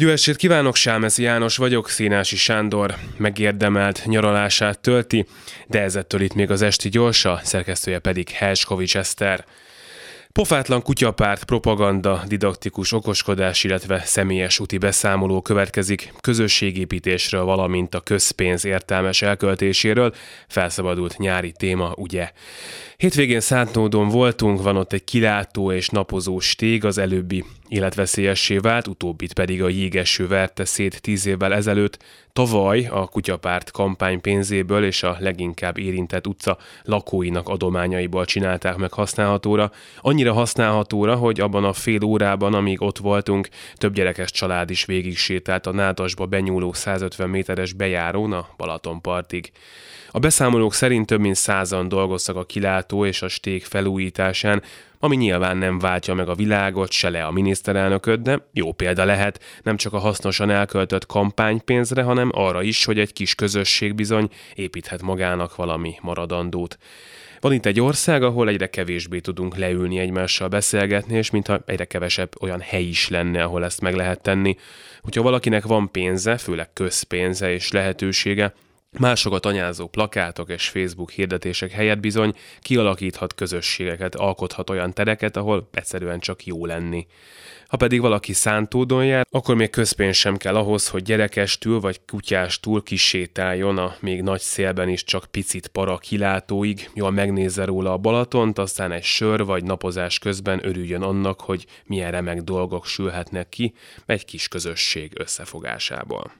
Jó estét kívánok, Sámeszi János vagyok, Színási Sándor megérdemelt nyaralását tölti, de ezettől itt még az esti gyorsa, szerkesztője pedig Helskovics Eszter. Pofátlan kutyapárt, propaganda, didaktikus okoskodás, illetve személyes úti beszámoló következik közösségépítésről, valamint a közpénz értelmes elköltéséről. Felszabadult nyári téma, ugye? Hétvégén Szántnódon voltunk, van ott egy kilátó és napozó stég, az előbbi életveszélyessé vált, utóbbit pedig a jégeső verte szét tíz évvel ezelőtt, tavaly a kutyapárt kampány pénzéből és a leginkább érintett utca lakóinak adományaiból csinálták meg használhatóra. Annyira használhatóra, hogy abban a fél órában, amíg ott voltunk, több gyerekes család is végig sétált a Nádasba benyúló 150 méteres bejárón a Balatonpartig. A beszámolók szerint több mint százan dolgoztak a kilátó és a sték felújításán, ami nyilván nem váltja meg a világot, se le a miniszterelnököt, de jó példa lehet nem csak a hasznosan elköltött kampánypénzre, hanem arra is, hogy egy kis közösség bizony építhet magának valami maradandót. Van itt egy ország, ahol egyre kevésbé tudunk leülni egymással beszélgetni, és mintha egyre kevesebb olyan hely is lenne, ahol ezt meg lehet tenni. Hogyha valakinek van pénze, főleg közpénze és lehetősége, Másokat anyázó plakátok és Facebook hirdetések helyett bizony kialakíthat közösségeket, alkothat olyan tereket, ahol egyszerűen csak jó lenni. Ha pedig valaki szántódon jár, akkor még közpénz sem kell ahhoz, hogy gyerekestül vagy kutyástól kisétáljon a még nagy szélben is csak picit para kilátóig, jól megnézze róla a Balatont, aztán egy sör vagy napozás közben örüljön annak, hogy milyen remek dolgok sülhetnek ki egy kis közösség összefogásából.